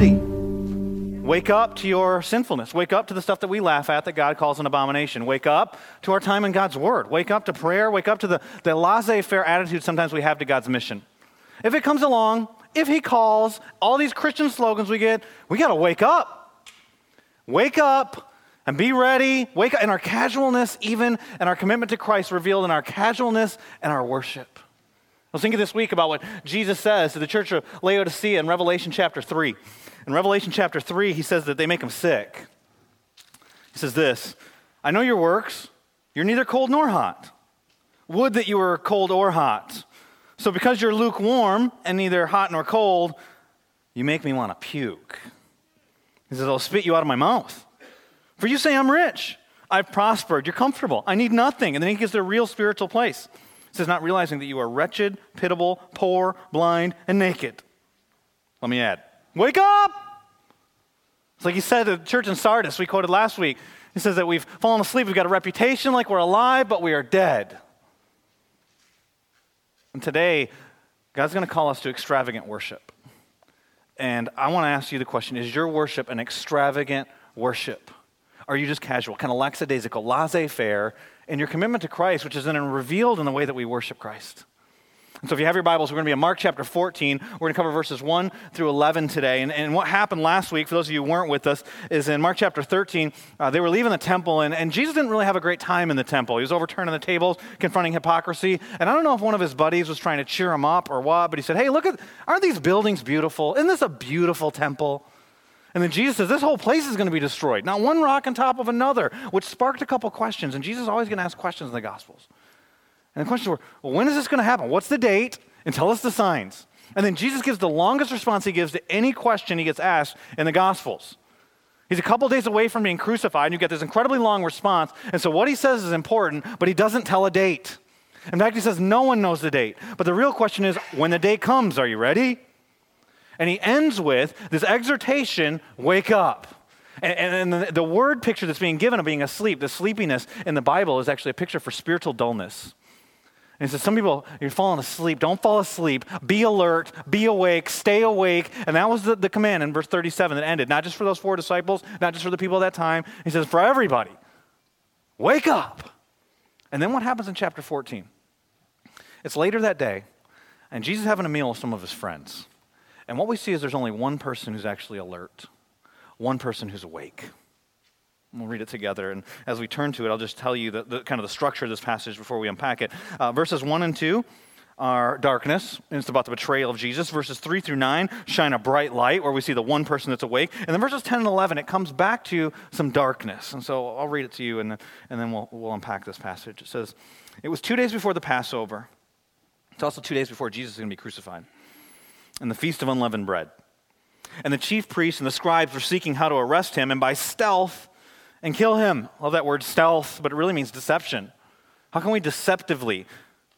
Wake up to your sinfulness. Wake up to the stuff that we laugh at that God calls an abomination. Wake up to our time in God's Word. Wake up to prayer. Wake up to the, the laissez faire attitude sometimes we have to God's mission. If it comes along, if He calls, all these Christian slogans we get, we got to wake up. Wake up and be ready. Wake up in our casualness, even and our commitment to Christ revealed in our casualness and our worship. I was thinking this week about what Jesus says to the church of Laodicea in Revelation chapter 3. In Revelation chapter 3, he says that they make him sick. He says this I know your works. You're neither cold nor hot. Would that you were cold or hot. So, because you're lukewarm and neither hot nor cold, you make me want to puke. He says, I'll spit you out of my mouth. For you say, I'm rich. I've prospered. You're comfortable. I need nothing. And then he gives a real spiritual place. He says, not realizing that you are wretched, pitiable, poor, blind, and naked. Let me add, Wake up! It's like he said to the church in Sardis, we quoted last week. He says that we've fallen asleep, we've got a reputation like we're alive, but we are dead. And today, God's going to call us to extravagant worship. And I want to ask you the question is your worship an extravagant worship? Are you just casual, kind of lackadaisical, laissez faire in your commitment to Christ, which is then revealed in the way that we worship Christ? And so if you have your Bibles, we're going to be in Mark chapter 14. We're going to cover verses 1 through 11 today. And, and what happened last week, for those of you who weren't with us, is in Mark chapter 13, uh, they were leaving the temple, and, and Jesus didn't really have a great time in the temple. He was overturning the tables, confronting hypocrisy. And I don't know if one of his buddies was trying to cheer him up or what, but he said, Hey, look at, aren't these buildings beautiful? Isn't this a beautiful temple? And then Jesus says, This whole place is going to be destroyed. Not one rock on top of another, which sparked a couple questions. And Jesus is always going to ask questions in the Gospels. And the questions were, well, when is this going to happen? What's the date? And tell us the signs. And then Jesus gives the longest response he gives to any question he gets asked in the Gospels. He's a couple days away from being crucified, and you get this incredibly long response. And so what he says is important, but he doesn't tell a date. In fact, he says no one knows the date. But the real question is when the day comes, are you ready? And he ends with this exhortation wake up. And, the, the word picture that's being given of being asleep, the sleepiness in the Bible, is actually a picture for spiritual dullness. And says, Some people, you're falling asleep. Don't fall asleep. Be alert. Be awake. Stay awake. And that was the, the command in verse 37 that ended, not just for those four disciples, not just for the people at that time. He says, For everybody, wake up. And then what happens in chapter 14? It's later that day, and Jesus having a meal with some of his friends. And what we see is there's only one person who's actually alert, one person who's awake. We'll read it together. And as we turn to it, I'll just tell you the, the kind of the structure of this passage before we unpack it. Uh, verses 1 and 2 are darkness, and it's about the betrayal of Jesus. Verses 3 through 9 shine a bright light where we see the one person that's awake. And then verses 10 and 11, it comes back to some darkness. And so I'll read it to you, and then, and then we'll, we'll unpack this passage. It says, It was two days before the Passover. It's also two days before Jesus is going to be crucified, and the Feast of Unleavened Bread. And the chief priests and the scribes were seeking how to arrest him, and by stealth, and kill him. Love that word stealth, but it really means deception. How can we deceptively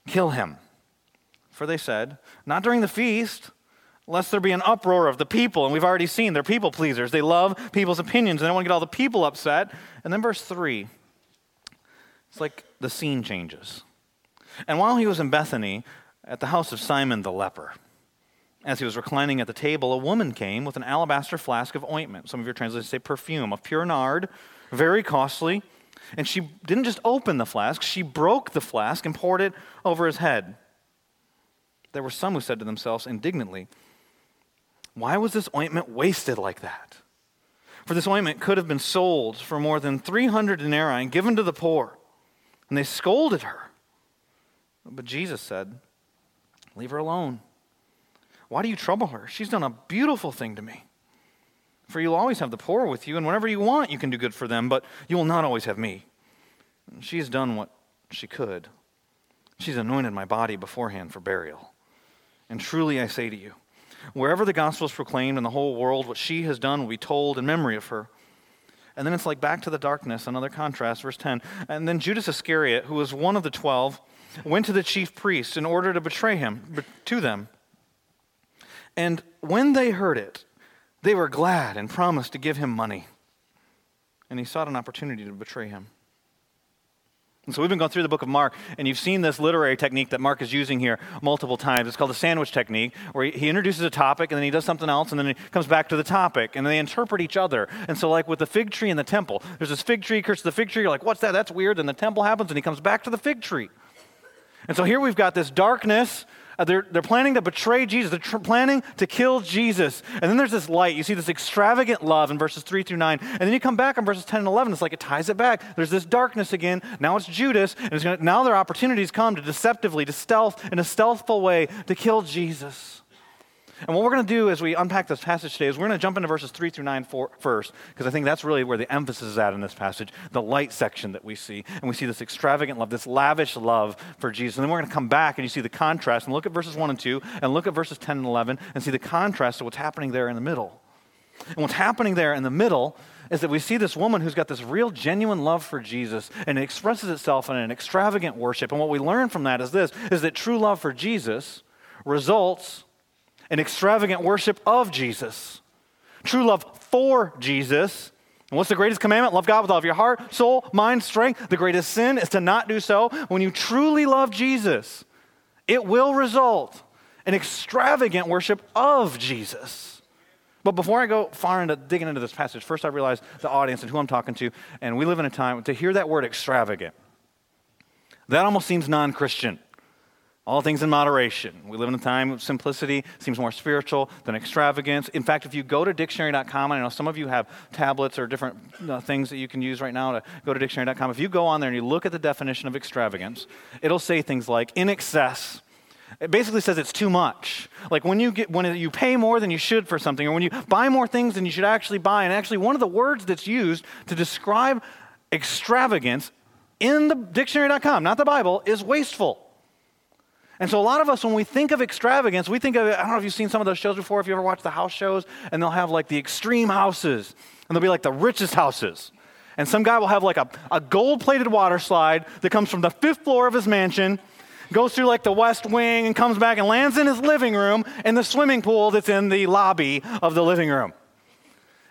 kill him? For they said, Not during the feast, lest there be an uproar of the people. And we've already seen they're people pleasers. They love people's opinions. They don't want to get all the people upset. And then verse 3, it's like the scene changes. And while he was in Bethany, at the house of Simon the leper, as he was reclining at the table, a woman came with an alabaster flask of ointment. Some of your translations say perfume, of pure nard very costly. And she didn't just open the flask, she broke the flask and poured it over his head. There were some who said to themselves indignantly, Why was this ointment wasted like that? For this ointment could have been sold for more than 300 denarii and given to the poor. And they scolded her. But Jesus said, Leave her alone. Why do you trouble her? She's done a beautiful thing to me. For you'll always have the poor with you, and whenever you want, you can do good for them, but you will not always have me. She has done what she could. She's anointed my body beforehand for burial. And truly I say to you, wherever the gospel is proclaimed in the whole world, what she has done will be told in memory of her. And then it's like back to the darkness, another contrast, verse 10. And then Judas Iscariot, who was one of the twelve, went to the chief priests in order to betray him to them. And when they heard it, they were glad and promised to give him money. And he sought an opportunity to betray him. And so we've been going through the book of Mark, and you've seen this literary technique that Mark is using here multiple times. It's called the sandwich technique, where he introduces a topic, and then he does something else, and then he comes back to the topic, and they interpret each other. And so, like with the fig tree in the temple, there's this fig tree, curse the fig tree. You're like, what's that? That's weird. And the temple happens, and he comes back to the fig tree. And so here we've got this darkness Uh, they're, they're planning to betray Jesus. They're tr- planning to kill Jesus. And then there's this light. You see this extravagant love in verses 3 through 9. And then you come back in verses 10 and 11. It's like it ties it back. There's this darkness again. Now it's Judas. And gonna, now their opportunities come to deceptively, to stealth, in a stealthful way, to kill Jesus. And what we're going to do as we unpack this passage today is we're going to jump into verses 3 through 9 for, first, because I think that's really where the emphasis is at in this passage, the light section that we see. And we see this extravagant love, this lavish love for Jesus. And then we're going to come back and you see the contrast and look at verses 1 and 2 and look at verses 10 and 11 and see the contrast of what's happening there in the middle. And what's happening there in the middle is that we see this woman who's got this real, genuine love for Jesus, and it expresses itself in an extravagant worship. And what we learn from that is this: is that true love for Jesus results an extravagant worship of Jesus. True love for Jesus. And what's the greatest commandment? Love God with all of your heart, soul, mind, strength. The greatest sin is to not do so. When you truly love Jesus, it will result in extravagant worship of Jesus. But before I go far into digging into this passage, first I realize the audience and who I'm talking to. And we live in a time to hear that word extravagant. That almost seems non Christian. All things in moderation. We live in a time of simplicity, seems more spiritual than extravagance. In fact, if you go to dictionary.com, I know some of you have tablets or different uh, things that you can use right now to go to dictionary.com. If you go on there and you look at the definition of extravagance, it'll say things like in excess. It basically says it's too much. Like when you get when you pay more than you should for something, or when you buy more things than you should actually buy. And actually, one of the words that's used to describe extravagance in the dictionary.com, not the Bible, is wasteful. And so a lot of us, when we think of extravagance, we think of I don't know if you've seen some of those shows before, if you ever watched the house shows, and they'll have like the extreme houses, and they'll be like the richest houses. And some guy will have like a, a gold plated water slide that comes from the fifth floor of his mansion, goes through like the west wing, and comes back and lands in his living room in the swimming pool that's in the lobby of the living room.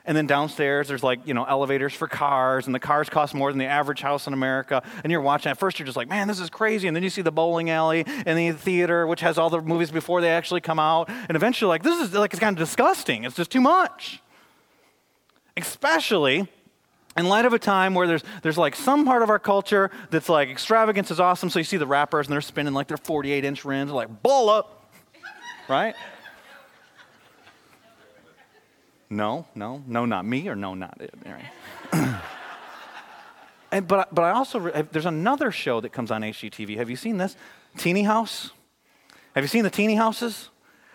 And then downstairs, there's like, you know, elevators for cars, and the cars cost more than the average house in America. And you're watching, at first, you're just like, man, this is crazy. And then you see the bowling alley and the theater, which has all the movies before they actually come out. And eventually, like, this is like, it's kind of disgusting. It's just too much. Especially in light of a time where there's, there's like some part of our culture that's like extravagance is awesome. So you see the rappers and they're spinning like their 48 inch rims, like, bull up, right? No, no, no, not me, or no, not it. and, but, but I also, there's another show that comes on HGTV. Have you seen this? Teeny House? Have you seen the teeny houses?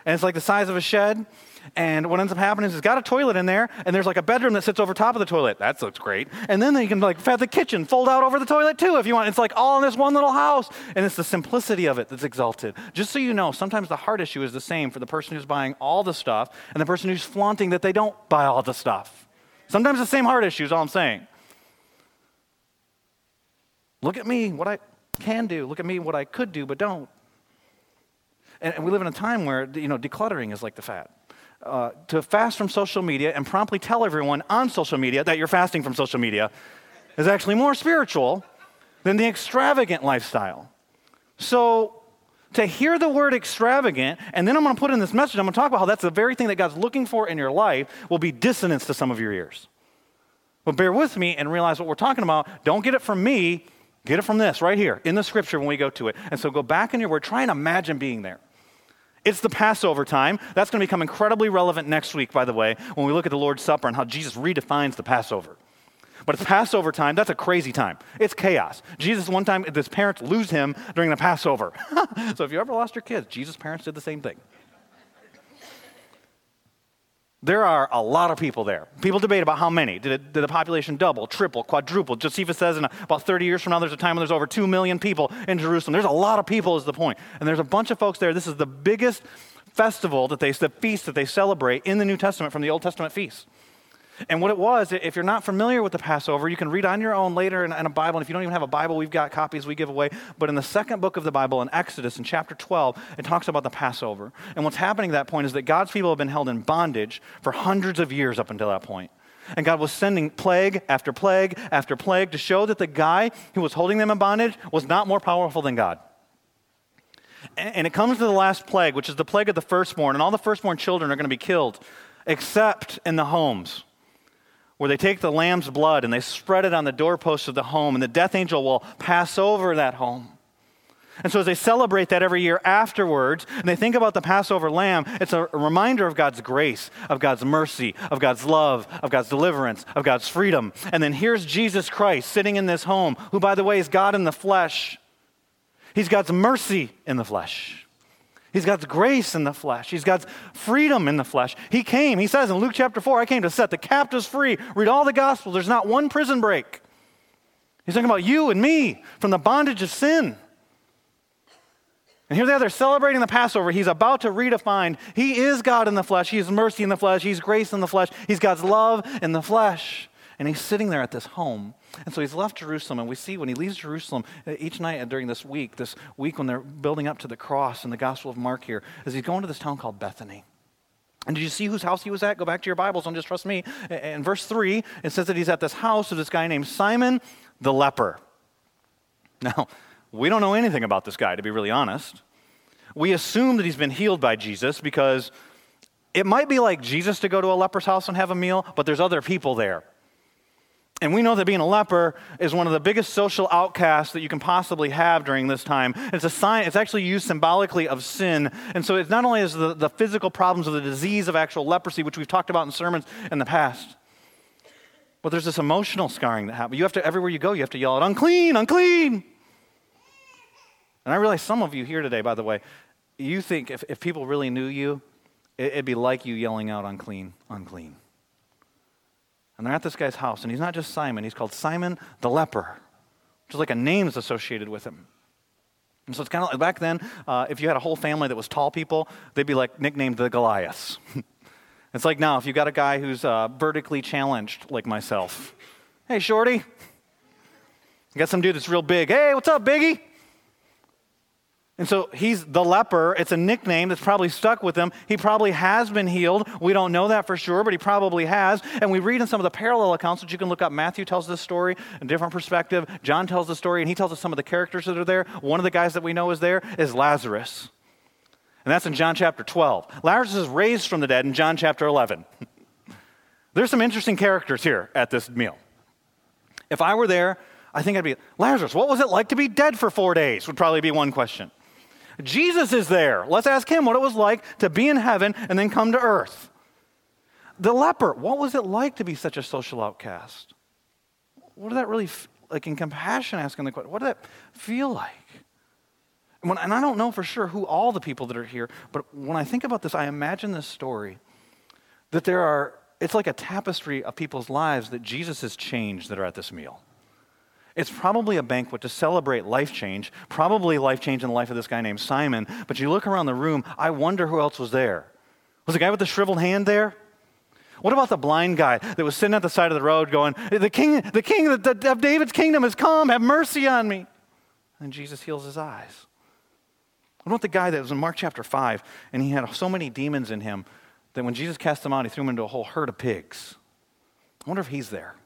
And it's like the size of a shed. And what ends up happening is it's got a toilet in there, and there's like a bedroom that sits over top of the toilet. That looks great. And then you can like have the kitchen fold out over the toilet too if you want. It's like all in this one little house. And it's the simplicity of it that's exalted. Just so you know, sometimes the heart issue is the same for the person who's buying all the stuff and the person who's flaunting that they don't buy all the stuff. Sometimes the same heart issue is all I'm saying. Look at me, what I can do. Look at me, what I could do, but don't. And, and we live in a time where, you know, decluttering is like the fad uh, to fast from social media and promptly tell everyone on social media that you're fasting from social media is actually more spiritual than the extravagant lifestyle. So, to hear the word extravagant, and then I'm going to put in this message, I'm going to talk about how that's the very thing that God's looking for in your life, will be dissonance to some of your ears. But bear with me and realize what we're talking about. Don't get it from me, get it from this right here in the scripture when we go to it. And so go back in your word, try and imagine being there. It's the Passover time. That's going to become incredibly relevant next week, by the way, when we look at the Lord's Supper and how Jesus redefines the Passover. But it's Passover time. That's a crazy time. It's chaos. Jesus, one time, his parents lose him during the Passover. so if you ever lost your kids, Jesus' parents did the same thing. There are a lot of people there. People debate about how many. Did, it, did, the population double, triple, quadruple? Josephus says in about 30 years from now, there's a time when there's over 2 million people in Jerusalem. There's a lot of people, is the point. And there's a bunch of folks there. This is the biggest festival that they, the feast that they celebrate in the New Testament from the Old Testament feasts. And what it was, if you're not familiar with the Passover, you can read on your own later in, in, a Bible. And if you don't even have a Bible, we've got copies we give away. But in the second book of the Bible, in Exodus, in chapter 12, it talks about the Passover. And what's happening at that point is that God's people have been held in bondage for hundreds of years up until that point. And God was sending plague after plague after plague to show that the guy who was holding them in bondage was not more powerful than God. And it comes to the last plague, which is the plague of the firstborn, and all the firstborn children are going to be killed, except in the homes, where they take the lamb's blood and they spread it on the doorposts of the home, and the death angel will pass over that home. And so, as they celebrate that every year afterwards, and they think about the Passover lamb, it's a reminder of God's grace, of God's mercy, of God's love, of God's deliverance, of God's freedom. And then here's Jesus Christ sitting in this home, who, by the way, is God in the flesh. He's God's mercy in the flesh. He's God's grace in the flesh. He's God's freedom in the flesh. He came, he says in Luke chapter 4, I came to set the captives free. Read all the Gospels, there's not one prison break. He's talking about you and me from the bondage of sin. And here they are, they're celebrating the Passover. He's about to redefine. He is God in the flesh. He is mercy in the flesh. He's grace in the flesh. He's God's love in the flesh. And he's sitting there at this home. And so he's left Jerusalem. And we see when he leaves Jerusalem uh, each night during this week, this week when they're building up to the cross in the Gospel of Mark here, is he's going to this town called Bethany. And did you see whose house he was at? Go back to your Bibles, don't just trust me. In verse 3, it says that he's at this house of this guy named Simon the leper. Now, we don't know anything about this guy, to be really honest. We assume that he's been healed by Jesus because it might be like Jesus to go to a leper's house and have a meal, but there's other people there. And we know that being a leper is one of the biggest social outcasts that you can possibly have during this time. It's a sign, it's actually used symbolically of sin. And so it's not only is the, the physical problems of the disease of actual leprosy, which we've talked about in sermons in the past, but there's this emotional scarring that happens. You have to, everywhere you go, you have to yell out, unclean, unclean. And I realize some of you here today, by the way, you think if, if people really knew you, it, it'd be like you yelling out unclean, unclean. And they're at this guy's house, and he's not just Simon, he's called Simon the leper, which is like a name is associated with him. And so it's kind of like back then, uh, if you had a whole family that was tall people, they'd be like nicknamed the Goliaths. it's like now, if you've got a guy who's uh, vertically challenged like myself, hey, Shorty. You got some dude that's real big. Hey, what's up, Biggie? And so he's the leper. It's a nickname that's probably stuck with him. He probably has been healed. We don't know that for sure, but he probably has. And we read in some of the parallel accounts that you can look up. Matthew tells this story, a different perspective. John tells the story, and he tells us some of the characters that are there. One of the guys that we know is there is Lazarus. And that's in John chapter 12. Lazarus is raised from the dead in John chapter 11. There's some interesting characters here at this meal. If I were there, I think I'd be, Lazarus, what was it like to be dead for four days? Would probably be one question. Jesus is there. Let's ask him what it was like to be in heaven and then come to earth. The leper, what was it like to be such a social outcast? What did that really, like in compassion, asking the question, what did that feel like? And, when, and I don't know for sure who all the people that are here, but when I think about this, I imagine this story that there are, it's like a tapestry of people's lives that Jesus has changed that are at this meal. It's probably a banquet to celebrate life change, probably life change in the life of this guy named Simon. But you look around the room, I wonder who else was there. Was the guy with the shriveled hand there? What about the blind guy that was sitting at the side of the road going, The king, the king of David's kingdom has come, have mercy on me? And Jesus heals his eyes. What about the guy that was in Mark chapter 5 and he had so many demons in him that when Jesus cast them out, he threw them into a whole herd of pigs? I wonder if he's there.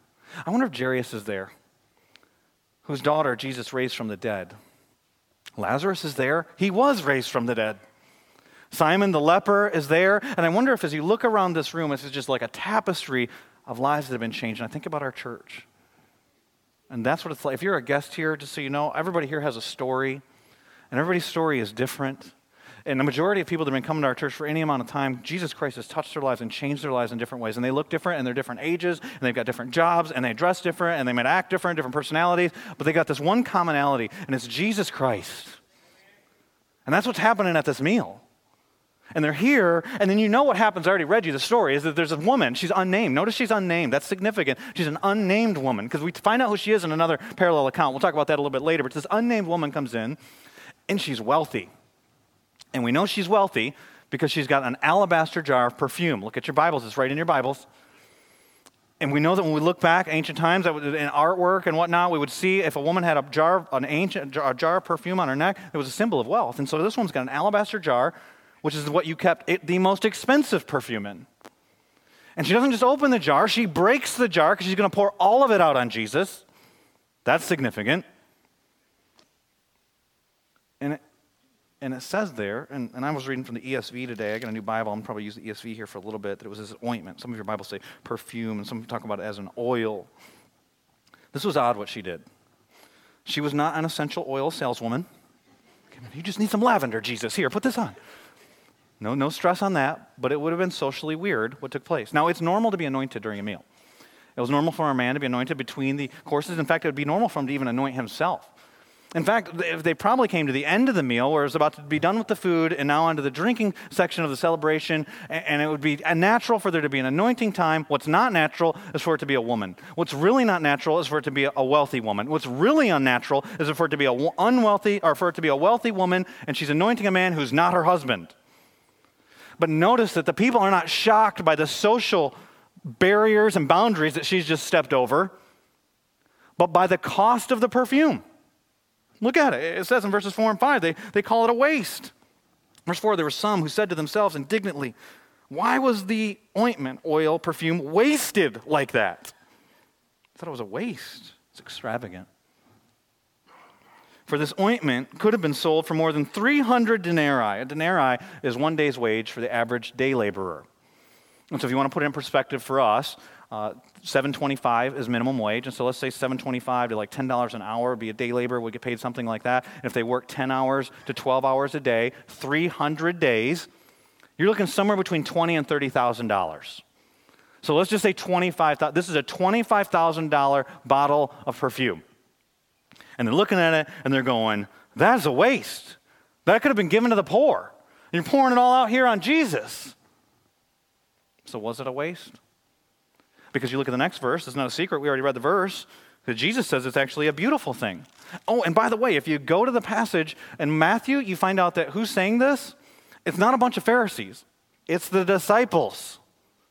I wonder if Jairus is there whose daughter Jesus raised from the dead. Lazarus is there. He was raised from the dead. Simon the leper is there. And I wonder if as you look around this room, this is just like a tapestry of lives that have been changed. And I think about our church. And that's what it's like. If you're a guest here, just so you know, everybody here has a story, and everybody's story is different. And the majority of people that have been coming to our church for any amount of time, Jesus Christ has touched their lives and changed their lives in different ways. And they look different, and they're different ages, and they've got different jobs, and they dress different, and they might act different, different personalities, but they got this one commonality, and it's Jesus Christ. And that's what's happening at this meal. And they're here, and then you know what happens. I already read you the story is that there's a woman. She's unnamed. Notice she's unnamed. That's significant. She's an unnamed woman because we find out who she is in another parallel account. We'll talk about that a little bit later. But this unnamed woman comes in, and she's wealthy. And we know she's wealthy because she's got an alabaster jar of perfume. Look at your Bibles, it's right in your Bibles. And we know that when we look back ancient times in artwork and whatnot, we would see if a woman had a jar, an ancient a jar of perfume on her neck, it was a symbol of wealth. And so this one's got an alabaster jar, which is what you kept it, the most expensive perfume in. And she doesn't just open the jar, she breaks the jar because she's going to pour all of it out on Jesus. That's significant. And and it says there, and, and I was reading from the ESV today. I got a new Bible. I'm probably use the ESV here for a little bit. That it was this ointment. Some of your Bibles say perfume, and some talk about it as an oil. This was odd what she did. She was not an essential oil saleswoman. You just need some lavender, Jesus. Here, put this on. No, no stress on that, but it would have been socially weird what took place. Now, it's normal to be anointed during a meal. It was normal for a man to be anointed between the courses. In fact, it would be normal for him to even anoint himself. In fact, they probably came to the end of the meal where it was about to be done with the food and now onto the drinking section of the celebration, and it would be natural for there to be an anointing time. What's not natural is for it to be a woman. What's really not natural is for it to be a wealthy woman. What's really unnatural is for it to be a unwealthy or for it to be a wealthy woman and she's anointing a man who's not her husband. But notice that the people are not shocked by the social barriers and boundaries that she's just stepped over, but by the cost of the perfume. Look at it. It says in verses 4 and 5, they, they call it a waste. Verse 4 there were some who said to themselves indignantly, Why was the ointment, oil, perfume wasted like that? I thought it was a waste. It's extravagant. For this ointment could have been sold for more than 300 denarii. A denarii is one day's wage for the average day laborer. And so, if you want to put it in perspective for us, uh, 725 is minimum wage, and so let's say 725 to like $10 an hour would be a day labor, would get paid something like that. And if they work 10 hours to 12 hours a day, 300 days, you're looking somewhere between 20 and $30,000. So let's just say 25. This is a $25,000 bottle of perfume. And they're looking at it and they're going, "That's a waste. That could have been given to the poor. You're pouring it all out here on Jesus." So was it a waste? Because you look at the next verse, it's not a secret. We already read the verse. Jesus says it's actually a beautiful thing. Oh, and by the way, if you go to the passage in Matthew, you find out that who's saying this? It's not a bunch of Pharisees, it's the disciples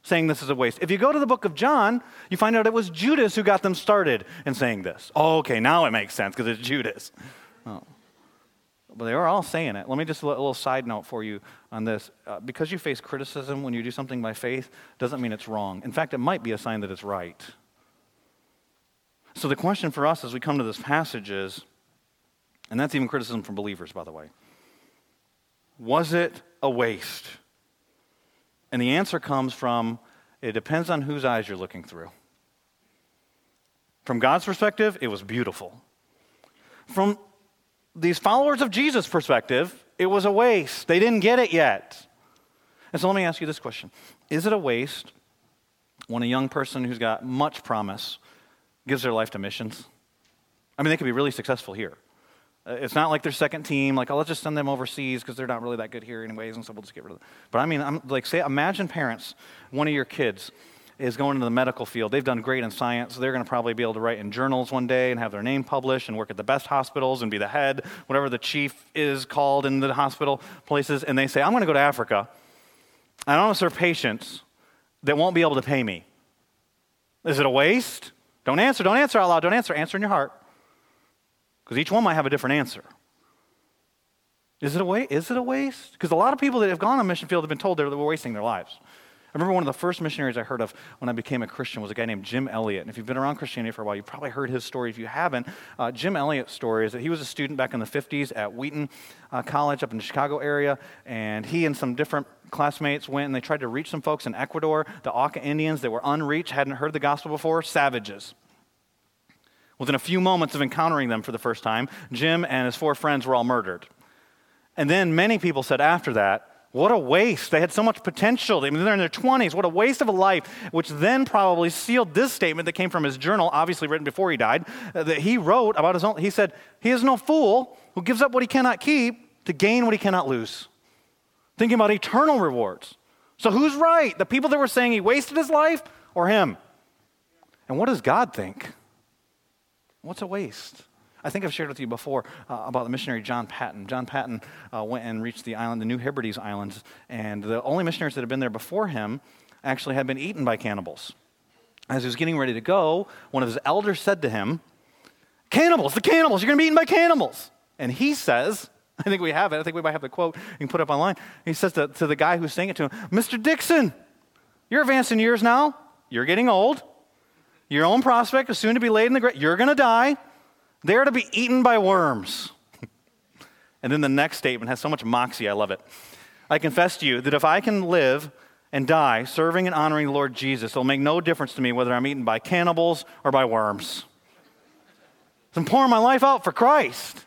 saying this is a waste. If you go to the book of John, you find out it was Judas who got them started in saying this. Oh, okay, now it makes sense because it's Judas. Oh. But they are all saying it. Let me just a little side note for you on this. Uh, because you face criticism when you do something by faith doesn't mean it's wrong. In fact, it might be a sign that it's right. So the question for us as we come to this passage is, and that's even criticism from believers, by the way, was it a waste? And the answer comes from it depends on whose eyes you're looking through. From God's perspective, it was beautiful. From these followers of Jesus' perspective, it was a waste. They didn't get it yet. And so let me ask you this question Is it a waste when a young person who's got much promise gives their life to missions? I mean, they could be really successful here. Uh, it's not like their second team, like, oh, let's just send them overseas because they're not really that good here anyways, and so we'll just get rid of them. But I mean, I'm like, say, imagine parents, one of your kids is going into the medical field. They've done great in science. So They're going to probably be able to write in journals one day and have their name published and work at the best hospitals and be the head, whatever the chief is called in the hospital places. And they say, I'm going to go to Africa. I don't want to serve patients that won't be able to pay me. Is it a waste? Don't answer. Don't answer out loud. Don't answer. Answer in your heart. Because each one might have a different answer. Is it a waste? Is it a waste? Because a lot of people that have gone on mission field have been told they're wasting their lives. I remember one of the first missionaries I heard of when I became a Christian was a guy named Jim Elliot. And if you've been around Christianity for a while, you've probably heard his story. If you haven't, uh, Jim Elliot's story is that he was a student back in the 50s at Wheaton uh, College up in the Chicago area. And he and some different classmates went and they tried to reach some folks in Ecuador, the Auca Indians that were unreached, hadn't heard the gospel before, savages. Within a few moments of encountering them for the first time, Jim and his four friends were all murdered. And then many people said after that, what a waste. They had so much potential. I mean, they're in their 20s. What a waste of a life, which then probably sealed this statement that came from his journal, obviously written before he died, uh, that he wrote about his own. He said, He is no fool who gives up what he cannot keep to gain what he cannot lose. Thinking about eternal rewards. So who's right? The people that were saying he wasted his life or him? And what does God think? What's a waste? I think I've shared with you before uh, about the missionary John Paton. John Paton uh, went and reached the island, the New Hebrides Islands, and the only missionaries that had been there before him actually had been eaten by cannibals. As he was getting ready to go, one of his elders said to him, Cannibals, the cannibals, you're going to be eaten by cannibals. And he says, I think we have it. I think we might have the quote you can put up online. He says to, to the guy who's saying it to him, Mr. Dickson, You're advanced in years now. You're getting old. Your own prospect is soon to be laid in the grave. You're going to die. They're to be eaten by worms. and then the next statement has so much moxie. I love it. I confess to you that if I can live and die serving and honoring the Lord Jesus, it'll make no difference to me whether I'm eaten by cannibals or by worms. I'm pouring my life out for Christ.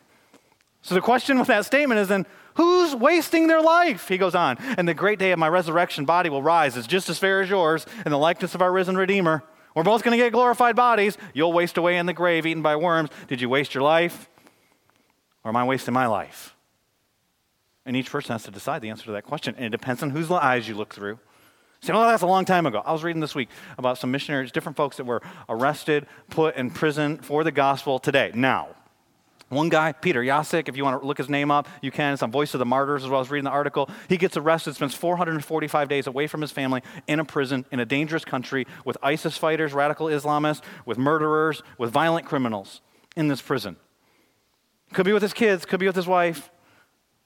So the question with that statement is then, who's wasting their life? He goes on, and the great day of my resurrection body will rise. It's just as fair as yours in the likeness of our risen Redeemer. We're both going to get glorified bodies. You'll waste away in the grave, eaten by worms. Did you waste your life? Or am I wasting my life? And each person has to decide the answer to that question. And it depends on whose eyes you look through. Say, well, that's a long time ago. I was reading this week about some missionaries, different folks that were arrested, put in prison for the gospel today. Now, one guy, Peter Jasek, if you want to look his name up, you can. It's on Voice of the Martyrs as well as reading the article. He gets arrested, spends 445 days away from his family in a prison in a dangerous country with ISIS fighters, radical Islamists, with murderers, with violent criminals in this prison. Could be with his kids, could be with his wife.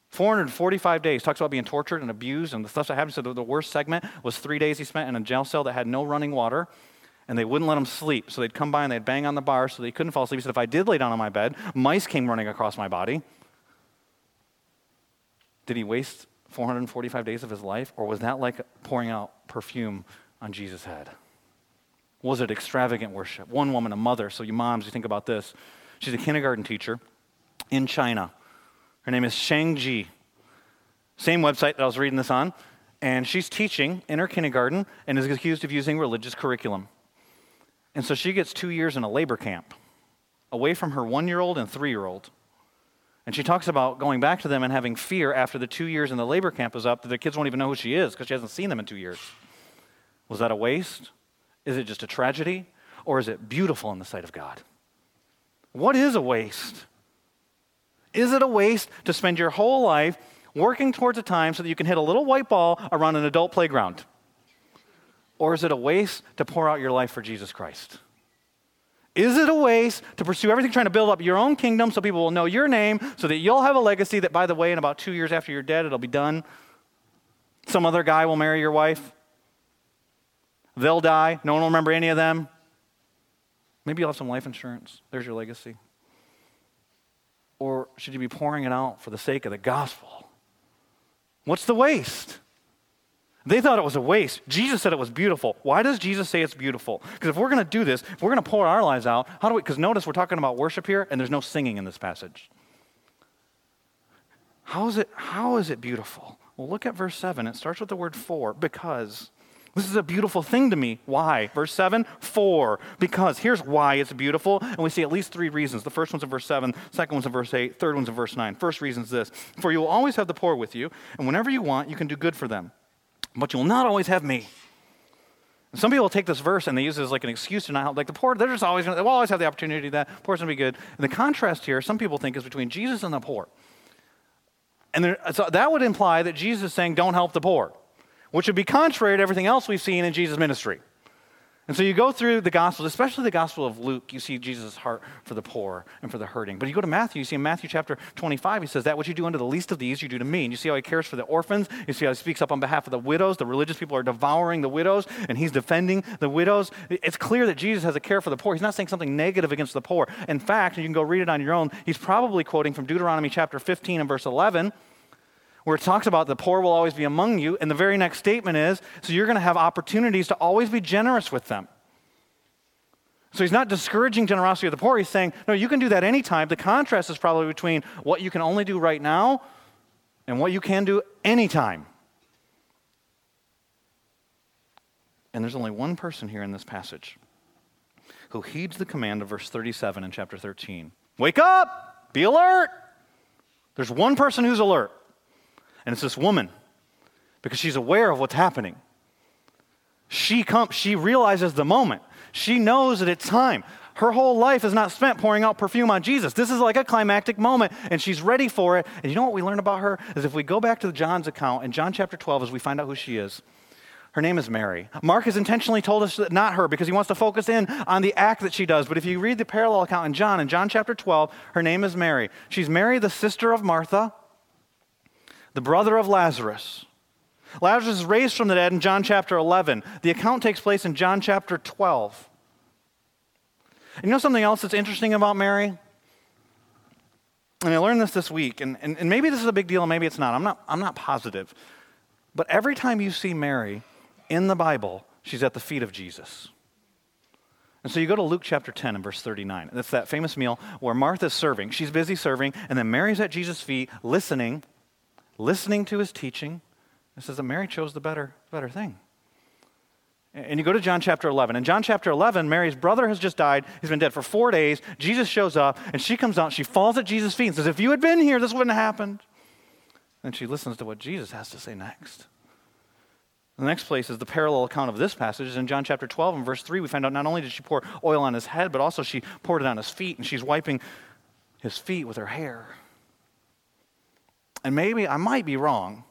445 days. Talks about being tortured and abused and the stuff that happened. So the worst segment was three days he spent in a jail cell that had no running water and they wouldn't let him sleep. So they'd come by and they'd bang on the bar so they couldn't fall asleep. He said, if I did lay down on my bed, mice came running across my body. Did he waste 445 days of his life? Or was that like pouring out perfume on Jesus' head? Was it extravagant worship? One woman, a mother, so you moms, you think about this. She's a kindergarten teacher in China. Her name is Shang Ji. Same website that I was reading this on. And she's teaching in her kindergarten and is accused of using religious curriculum. And so she gets two years in a labor camp away from her one year old and three year old. And she talks about going back to them and having fear after the two years in the labor camp is up that the kids won't even know who she is because she hasn't seen them in two years. Was that a waste? Is it just a tragedy? Or is it beautiful in the sight of God? What is a waste? Is it a waste to spend your whole life working towards a time so that you can hit a little white ball around an adult playground? Or is it a waste to pour out your life for Jesus Christ? Is it a waste to pursue everything trying to build up your own kingdom so people will know your name, so that you'll have a legacy that, by the way, in about two years after you're dead, it'll be done? Some other guy will marry your wife. They'll die. No one will remember any of them. Maybe you'll have some life insurance. There's your legacy. Or should you be pouring it out for the sake of the gospel? What's the waste? They thought it was a waste. Jesus said it was beautiful. Why does Jesus say it's beautiful? Because if we're going to do this, if we're going to pour our lives out, how do we? Because notice we're talking about worship here, and there's no singing in this passage. How is it? How is it beautiful? Well, look at verse seven. It starts with the word "for," because. This is a beautiful thing to me. Why? Verse 7, for. Because. Here's why it's beautiful. And we see at least three reasons. The first one's in verse 7, second one's in verse 8, third one's in verse 9. First reason is this For you will always have the poor with you, and whenever you want, you can do good for them but you will not always have me. And some people take this verse and they use it as like an excuse to not help. Like the poor, they're just always going to, they'll always have the opportunity that poor's going to be good. And the contrast here, some people think, is between Jesus and the poor. And there, so that would imply that Jesus is saying, don't help the poor, which would be contrary to everything else we've seen in Jesus' ministry. And so you go through the Gospels, especially the Gospel of Luke, you see Jesus' heart for the poor and for the hurting. But you go to Matthew, you see in Matthew chapter 25, he says, That what you do unto the least of these, you do to me. And you see how he cares for the orphans. You see how he speaks up on behalf of the widows. The religious people are devouring the widows, and he's defending the widows. It's clear that Jesus has a care for the poor. He's not saying something negative against the poor. In fact, you can go read it on your own, he's probably quoting from Deuteronomy chapter 15 and verse 11 where it talks about the poor will always be among you. And the very next statement is so you're going to have opportunities to always be generous with them. So he's not discouraging generosity of the poor. He's saying, no, you can do that anytime. The contrast is probably between what you can only do right now and what you can do anytime. And there's only one person here in this passage who heeds the command of verse 37 in chapter 13 Wake up! Be alert! There's one person who's alert, and it's this woman because she's aware of what's happening. She comes, she realizes the moment. She knows that it's time. Her whole life is not spent pouring out perfume on Jesus. This is like a climactic moment, and she's ready for it. And you know what we learn about her? Is if we go back to John's account in John chapter 12, as we find out who she is, her name is Mary. Mark has intentionally told us that not her because he wants to focus in on the act that she does. But if you read the parallel account in John, in John chapter 12, her name is Mary. She's Mary, the sister of Martha, the brother of Lazarus. Lazarus is raised from the dead in John chapter 11. The account takes place in John chapter 12. And you know something else that's interesting about Mary? And I learned this this week, and, and, and maybe this is a big deal, maybe it's not. I'm not, I'm not positive. But every time you see Mary in the Bible, she's at the feet of Jesus. And so you go to Luke chapter 10 and verse 39. That's that famous meal where Martha's serving. She's busy serving, and then Mary's at Jesus' feet listening, listening to his teaching. It says that Mary chose the better, better thing. And you go to John chapter 11. In John chapter 11, Mary's brother has just died. He's been dead for four days. Jesus shows up, and she comes out. She falls at Jesus' feet and says, If you had been here, this wouldn't have happened. And she listens to what Jesus has to say next. The next place is the parallel account of this passage. In John chapter 12 and verse 3, we find out not only did she pour oil on his head, but also she poured it on his feet, and she's wiping his feet with her hair. And maybe I might be wrong,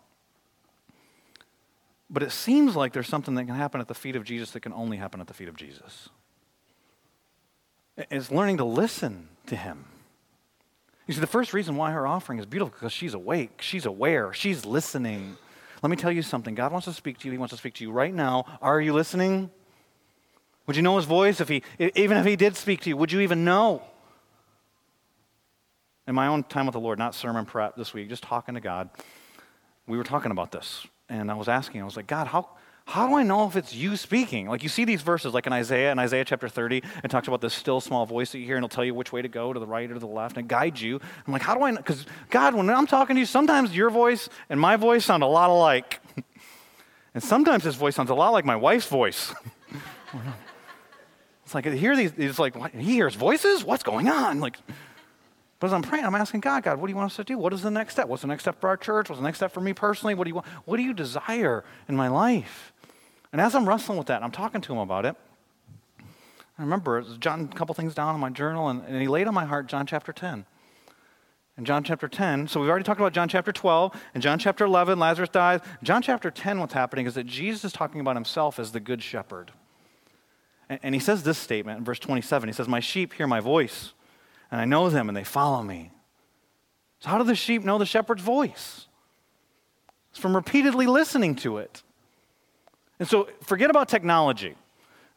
but it seems like there's something that can happen at the feet of Jesus that can only happen at the feet of Jesus. It's learning to listen to him. You see, the first reason why her offering is beautiful because she's awake, she's aware, she's listening. Let me tell you something. God wants to speak to you. He wants to speak to you right now. Are you listening? Would you know his voice if he even if he did speak to you? Would you even know? In my own time with the Lord, not sermon prep this week, just talking to God, we were talking about this and I was asking, I was like, God, how, how do I know if it's you speaking? Like you see these verses, like in Isaiah, in Isaiah chapter 30, it talks about this still small voice that you hear, and it'll tell you which way to go, to the right or to the left, and it guides you. I'm like, how do I know? Because God, when I'm talking to you, sometimes your voice and my voice sound a lot alike. and sometimes his voice sounds a lot like my wife's voice. it's like I hear these, it's like, what? he hears voices? What's going on? Like, but as I'm praying, I'm asking God, God, what do you want us to do? What is the next step? What's the next step for our church? What's the next step for me personally? What do you want? What do you desire in my life? And as I'm wrestling with that, I'm talking to him about it. I remember John a couple things down in my journal, and, and he laid on my heart John chapter 10. In John chapter 10, so we've already talked about John chapter 12. and John chapter 11, Lazarus dies. John chapter 10, what's happening is that Jesus is talking about himself as the good shepherd. And, and he says this statement in verse 27. He says, My sheep hear my voice and I know them and they follow me. So, how do the sheep know the shepherd's voice? It's from repeatedly listening to it. And so, forget about technology.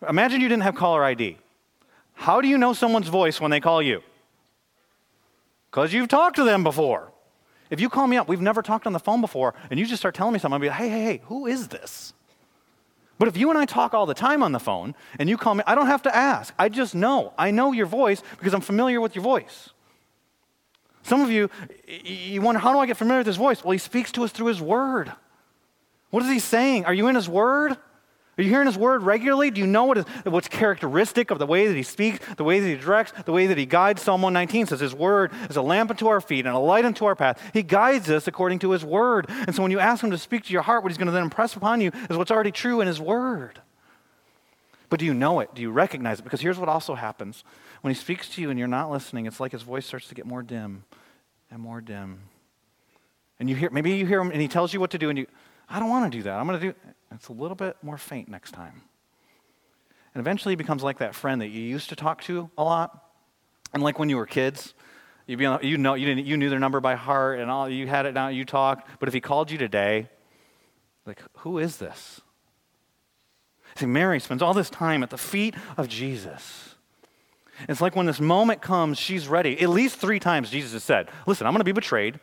Imagine you didn't have caller ID. How do you know someone's voice when they call you? Because you've talked to them before. If you call me up, we've never talked on the phone before, and you just start telling me something, I'll be like, hey, hey, hey, who is this? But if you and I talk all the time on the phone and you call me, I don't have to ask. I just know. I know your voice because I'm familiar with your voice. Some of you, you wonder, how do I get familiar with his voice? Well, he speaks to us through his word. What is he saying? Are you in his word? Are you hearing his word regularly? Do you know what is, what's characteristic of the way that he speaks, the way that he directs, the way that he guides? Psalm 119 says his word is a lamp unto our feet and a light unto our path. He guides us according to his word. And so when you ask him to speak to your heart, what he's going to then impress upon you is what's already true in his word. But do you know it? Do you recognize it? Because here's what also happens when he speaks to you and you're not listening, it's like his voice starts to get more dim and more dim. And you hear, maybe you hear him and he tells you what to do, and you, I don't want to do that. I'm going to do, it's a little bit more faint next time. And eventually it becomes like that friend that you used to talk to a lot. And like when you were kids, you'd be on, you know you didn't you knew their number by heart and all you had it down, you talked. But if he called you today, like, who is this? See, Mary spends all this time at the feet of Jesus. It's like when this moment comes, she's ready. At least three times Jesus has said, Listen, I'm going to be betrayed.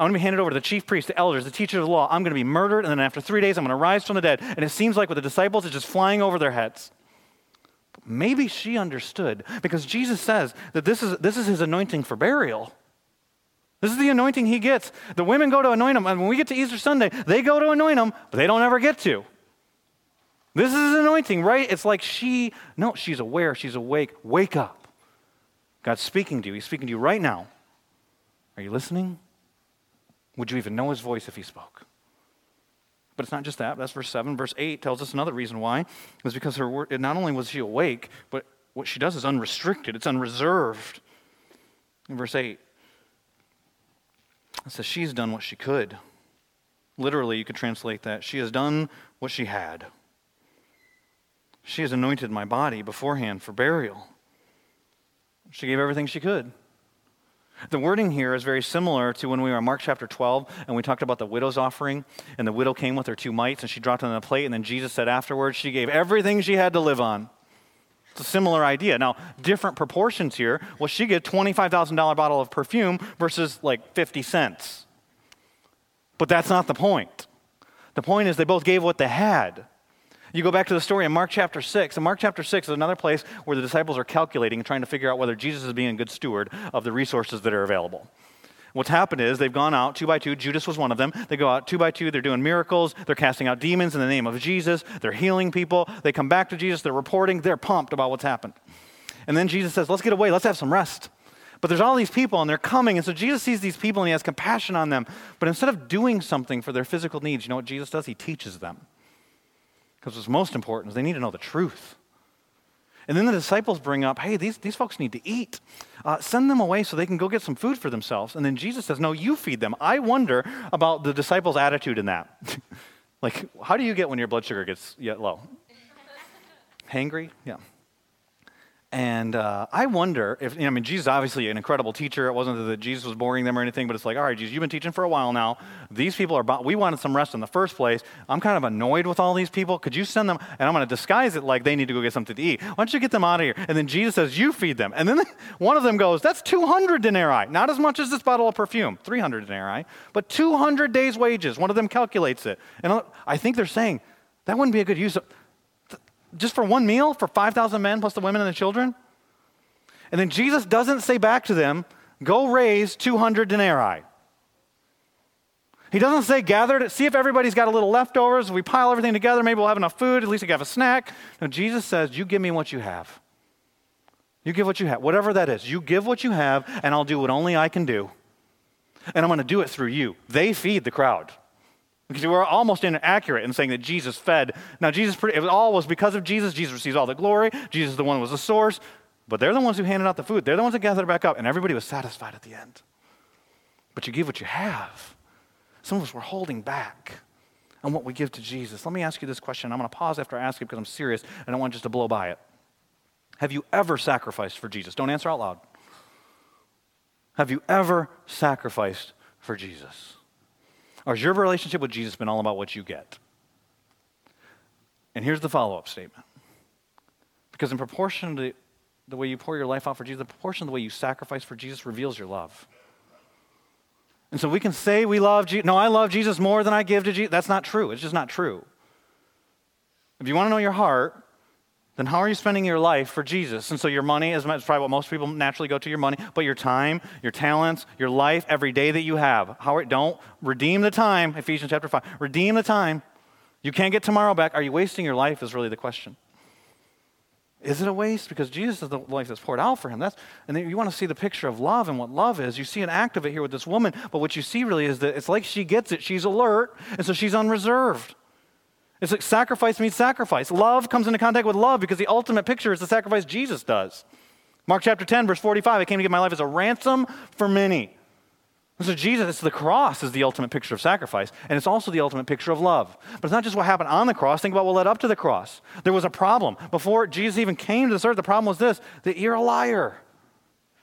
I'm going to be handed over to the chief priests, the elders, the teachers of the law. I'm going to be murdered, and then after three days, I'm going to rise from the dead. And it seems like with the disciples, it's just flying over their heads. But maybe she understood because Jesus says that this is, this is his anointing for burial. This is the anointing he gets. The women go to anoint him. And when we get to Easter Sunday, they go to anoint him, but they don't ever get to. This is anointing, right? It's like she, no, she's aware, she's awake. Wake up. God's speaking to you. He's speaking to you right now. Are you listening? Would you even know his voice if he spoke? But it's not just that. That's verse 7. Verse 8 tells us another reason why. It was because her word, not only was she awake, but what she does is unrestricted, it's unreserved. In verse 8, it says, She's done what she could. Literally, you could translate that. She has done what she had. She has anointed my body beforehand for burial. She gave everything she could. The wording here is very similar to when we were in Mark chapter 12 and we talked about the widow's offering, and the widow came with her two mites and she dropped it on a plate, and then Jesus said afterwards she gave everything she had to live on. It's a similar idea. Now, different proportions here. Well, she get $25,000 bottle of perfume versus like 50 cents. But that's not the point. The point is they both gave what they had. You go back to the story in Mark chapter 6. and Mark chapter 6 is another place where the disciples are calculating and trying to figure out whether Jesus is being a good steward of the resources that are available. What's happened is they've gone out two by two. Judas was one of them. They go out two by two. They're doing miracles. They're casting out demons in the name of Jesus. They're healing people. They come back to Jesus. They're reporting. They're pumped about what's happened. And then Jesus says, Let's get away. Let's have some rest. But there's all these people and they're coming. And so Jesus sees these people and he has compassion on them. But instead of doing something for their physical needs, you know what Jesus does? He teaches them. Because what's most important is they need to know the truth. And then the disciples bring up, hey, these, these folks need to eat. Uh, send them away so they can go get some food for themselves. And then Jesus says, no, you feed them. I wonder about the disciples' attitude in that. like, how do you get when your blood sugar gets yet low? Hangry? Yeah. And uh, I wonder if, you know, I mean, Jesus is obviously an incredible teacher. It wasn't that Jesus was boring them or anything, but it's like, all right, Jesus, you've been teaching for a while now. These people are, we wanted some rest in the first place. I'm kind of annoyed with all these people. Could you send them, and I'm going to disguise it like they need to go get something to eat. Why don't you get them out of here? And then Jesus says, you feed them. And then one of them goes, that's 200 denarii. Not as much as this bottle of perfume, 300 denarii, but 200 days' wages. One of them calculates it. And I think they're saying, that wouldn't be a good use of, just for one meal for 5,000 men plus the women and the children? And then Jesus doesn't say back to them, go raise 200 denarii. He doesn't say gather see if everybody's got a little leftovers. If we pile everything together, maybe we'll have enough food. At least we can have a snack. No, Jesus says, you give me what you have. You give what you have, whatever that is. You give what you have, and I'll do what only I can do. And I'm going to do it through you. They feed the crowd. Because we're almost inaccurate in saying that Jesus fed. Now, Jesus, it all was because of Jesus. Jesus receives all the glory. Jesus the one who was the source. But they're the ones who handed out the food. They're the ones that gathered it back up, and everybody was satisfied at the end. But you give what you have. Some of us were holding back on what we give to Jesus. Let me ask you this question. I'm going to pause after I ask it because I'm serious and I don't want just to blow by it. Have you ever sacrificed for Jesus? Don't answer out loud. Have you ever sacrificed for Jesus? Or has your relationship with Jesus been all about what you get? And here's the follow up statement. Because in proportion to the way you pour your life out for Jesus, the proportion of the way you sacrifice for Jesus reveals your love. And so we can say we love Jesus. No, I love Jesus more than I give to Jesus. That's not true. It's just not true. If you want to know your heart, then how are you spending your life for Jesus? And so your money is probably what most people naturally go to your money, but your time, your talents, your life, every day that you have. How are, don't redeem the time, Ephesians chapter 5. Redeem the time. You can't get tomorrow back. Are you wasting your life is really the question. Is it a waste? Because Jesus is the life that's poured out for him. That's, and you want to see the picture of love and what love is. You see an act of it here with this woman, but what you see really is that it's like she gets it. She's alert, and so she's unreserved. It's like sacrifice means sacrifice. Love comes into contact with love because the ultimate picture is the sacrifice Jesus does. Mark chapter 10, verse 45 I came to give my life as a ransom for many. And so Jesus, the cross is the ultimate picture of sacrifice, and it's also the ultimate picture of love. But it's not just what happened on the cross. Think about what led up to the cross. There was a problem. Before Jesus even came to this earth, the problem was this that you're a liar.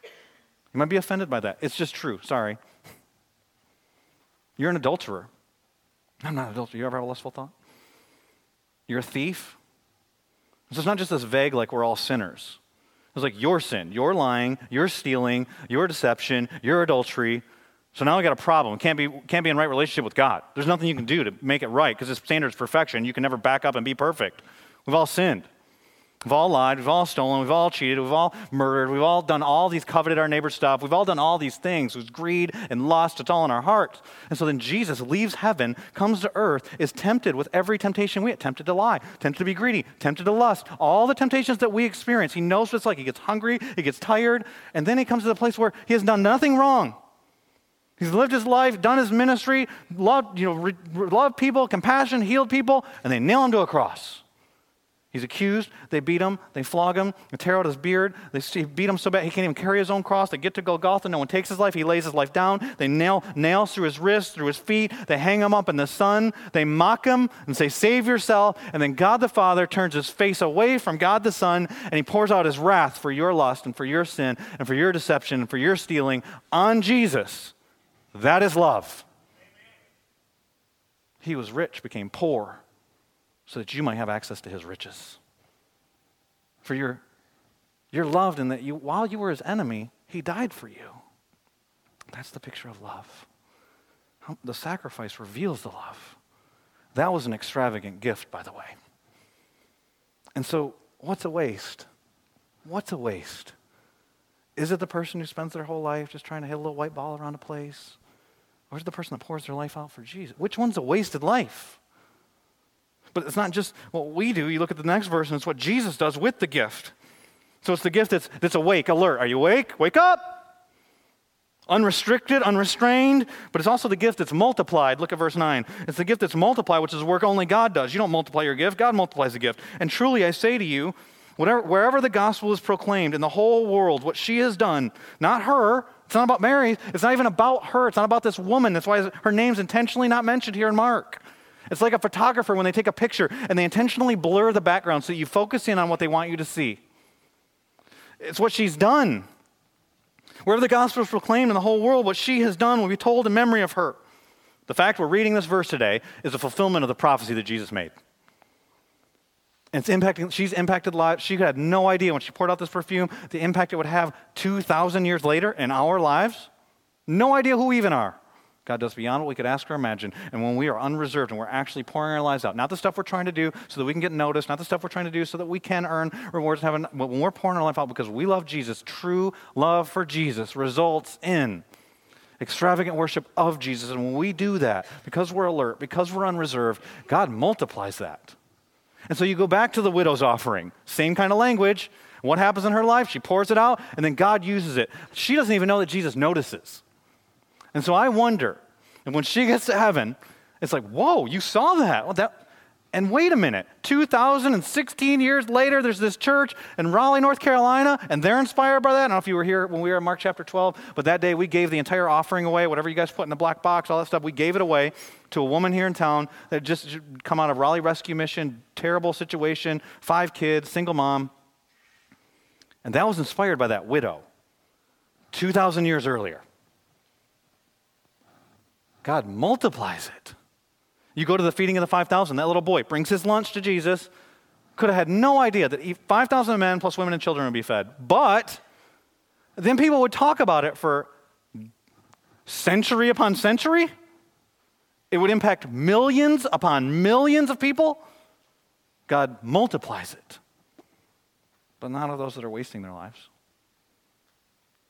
You might be offended by that. It's just true. Sorry. You're an adulterer. I'm not an adulterer. You ever have a lustful thought? You're a thief. So it's not just this vague, like we're all sinners. It's like your sin, your lying, your stealing, your deception, your adultery, so now we got a problem. Can't be, can't be in right relationship with God. There's nothing you can do to make it right because His standard is perfection. You can never back up and be perfect. We've all sinned. We've all lied. We've all stolen. We've all cheated. We've all murdered. We've all done all these coveted our neighbor's stuff. We've all done all these things with greed and lust. It's all in our hearts. And so then Jesus leaves heaven, comes to earth, is tempted with every temptation we have tempted to lie, tempted to be greedy, tempted to lust, all the temptations that we experience. He knows what it's like. He gets hungry, he gets tired, and then he comes to the place where he has done nothing wrong. He's lived his life, done his ministry, loved, you know, re- loved people, compassion, healed people, and they nail him to a cross. He's accused. They beat him. They flog him. They tear out his beard. They beat him so bad he can't even carry his own cross. They get to Golgotha. No one takes his life. He lays his life down. They nail nails through his wrists, through his feet. They hang him up in the sun. They mock him and say, Save yourself. And then God the Father turns his face away from God the Son and he pours out his wrath for your lust and for your sin and for your deception and for your stealing on Jesus. That is love. He was rich, became poor so that you might have access to his riches. For you're, you're loved in that you, while you were his enemy, he died for you. That's the picture of love. The sacrifice reveals the love. That was an extravagant gift, by the way. And so, what's a waste? What's a waste? Is it the person who spends their whole life just trying to hit a little white ball around a place? Or is it the person that pours their life out for Jesus? Which one's a wasted life? But it's not just what we do. You look at the next verse, and it's what Jesus does with the gift. So it's the gift that's, that's awake, alert. Are you awake? Wake up! Unrestricted, unrestrained, but it's also the gift that's multiplied. Look at verse 9. It's the gift that's multiplied, which is work only God does. You don't multiply your gift, God multiplies the gift. And truly, I say to you, whatever, wherever the gospel is proclaimed in the whole world, what she has done, not her, it's not about Mary, it's not even about her, it's not about this woman. That's why her name's intentionally not mentioned here in Mark. It's like a photographer when they take a picture and they intentionally blur the background so you focus in on what they want you to see. It's what she's done. Wherever the gospel is proclaimed in the whole world, what she has done will be told in memory of her. The fact we're reading this verse today is a fulfillment of the prophecy that Jesus made. And it's impacting, she's impacted lives. She had no idea when she poured out this perfume the impact it would have 2,000 years later in our lives. No idea who we even are. God does beyond what we could ask or imagine. And when we are unreserved and we're actually pouring our lives out, not the stuff we're trying to do so that we can get noticed, not the stuff we're trying to do so that we can earn rewards in heaven, but when we're pouring our life out because we love Jesus, true love for Jesus results in extravagant worship of Jesus. And when we do that, because we're alert, because we're unreserved, God multiplies that. And so you go back to the widow's offering, same kind of language. What happens in her life? She pours it out, and then God uses it. She doesn't even know that Jesus notices. And so I wonder, and when she gets to heaven, it's like, whoa, you saw that. Well, that and wait a minute, 2016 years later, there's this church in Raleigh, North Carolina, and they're inspired by that. I don't know if you were here when we were in Mark chapter 12, but that day we gave the entire offering away, whatever you guys put in the black box, all that stuff, we gave it away to a woman here in town that just come out of Raleigh Rescue Mission, terrible situation, five kids, single mom. And that was inspired by that widow 2,000 years earlier. God multiplies it. You go to the feeding of the 5,000, that little boy brings his lunch to Jesus. Could have had no idea that 5,000 men plus women and children would be fed. But then people would talk about it for century upon century. It would impact millions upon millions of people. God multiplies it. But not of those that are wasting their lives.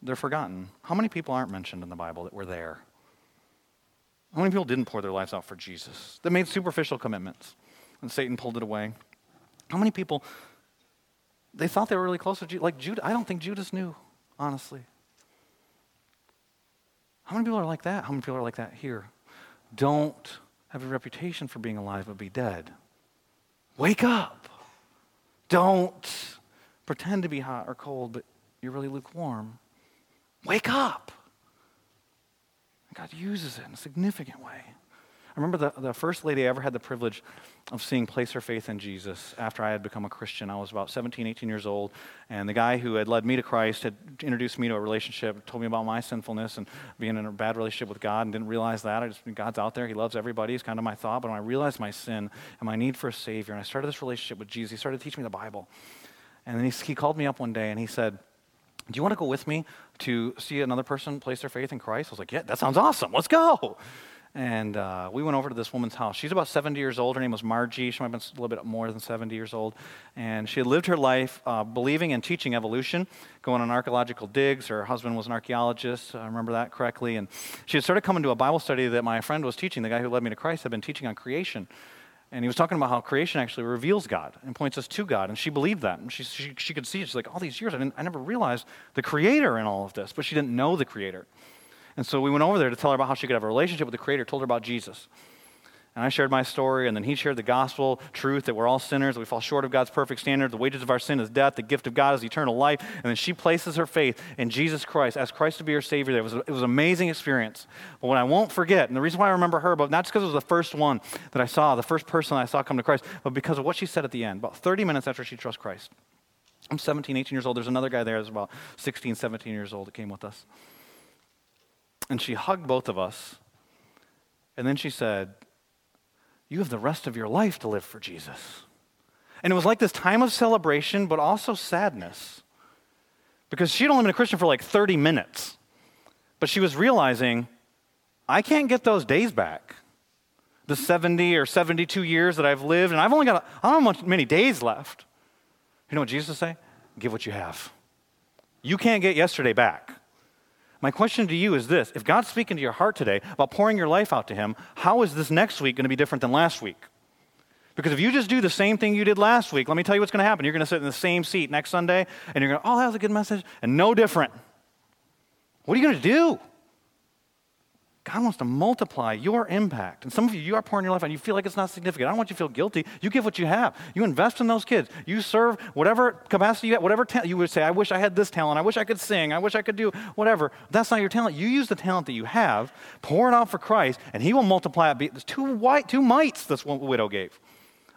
They're forgotten. How many people aren't mentioned in the Bible that were there? How many people didn't pour their lives out for Jesus? That made superficial commitments and Satan pulled it away. How many people, they thought they were really close to Jesus? Like Judah, I don't think Judas knew, honestly. How many people are like that? How many people are like that here? Don't have a reputation for being alive but be dead. Wake up. Don't pretend to be hot or cold, but you're really lukewarm. Wake up. God uses it in a significant way. I remember the, the first lady I ever had the privilege of seeing place her faith in Jesus after I had become a Christian. I was about 17, 18 years old, and the guy who had led me to Christ had introduced me to a relationship, told me about my sinfulness and being in a bad relationship with God, and didn't realize that. I just, God's out there, He loves everybody, is kind of my thought. But when I realized my sin and my need for a Savior, and I started this relationship with Jesus, He started teaching me the Bible. And then he, he called me up one day and he said, do you want to go with me to see another person place their faith in Christ? I was like, Yeah, that sounds awesome. Let's go. And uh, we went over to this woman's house. She's about 70 years old. Her name was Margie. She might have been a little bit more than 70 years old. And she had lived her life uh, believing and teaching evolution, going on archaeological digs. Her husband was an archaeologist. I remember that correctly. And she had started coming to a Bible study that my friend was teaching. The guy who led me to Christ had been teaching on creation. And he was talking about how creation actually reveals God and points us to God. And she believed that. And she, she, she could see it. She's like, all these years, I, I never realized the creator in all of this. But she didn't know the creator. And so we went over there to tell her about how she could have a relationship with the creator, told her about Jesus. And I shared my story, and then he shared the gospel truth that we're all sinners, that we fall short of God's perfect standard. The wages of our sin is death, the gift of God is eternal life. And then she places her faith in Jesus Christ, asked Christ to be her Savior. It was, it was an amazing experience. But what I won't forget, and the reason why I remember her, but not just because it was the first one that I saw, the first person I saw come to Christ, but because of what she said at the end, about 30 minutes after she trusted Christ. I'm 17, 18 years old. There's another guy there that's about 16, 17 years old that came with us. And she hugged both of us. And then she said, you have the rest of your life to live for Jesus. And it was like this time of celebration, but also sadness. Because she'd only been a Christian for like 30 minutes. But she was realizing, I can't get those days back. The 70 or 72 years that I've lived, and I've only got, I don't know how many days left. You know what Jesus say? Give what you have. You can't get yesterday back. My question to you is this if God's speaking to your heart today about pouring your life out to Him, how is this next week going to be different than last week? Because if you just do the same thing you did last week, let me tell you what's going to happen. You're going to sit in the same seat next Sunday and you're going, to, oh, that was a good message, and no different. What are you going to do? God wants to multiply your impact. And some of you, you are pouring your life and you feel like it's not significant. I don't want you to feel guilty. You give what you have. You invest in those kids. You serve whatever capacity you have, whatever talent you would say, I wish I had this talent. I wish I could sing. I wish I could do whatever. That's not your talent. You use the talent that you have, pour it out for Christ, and He will multiply it. There's two, white, two mites this widow gave.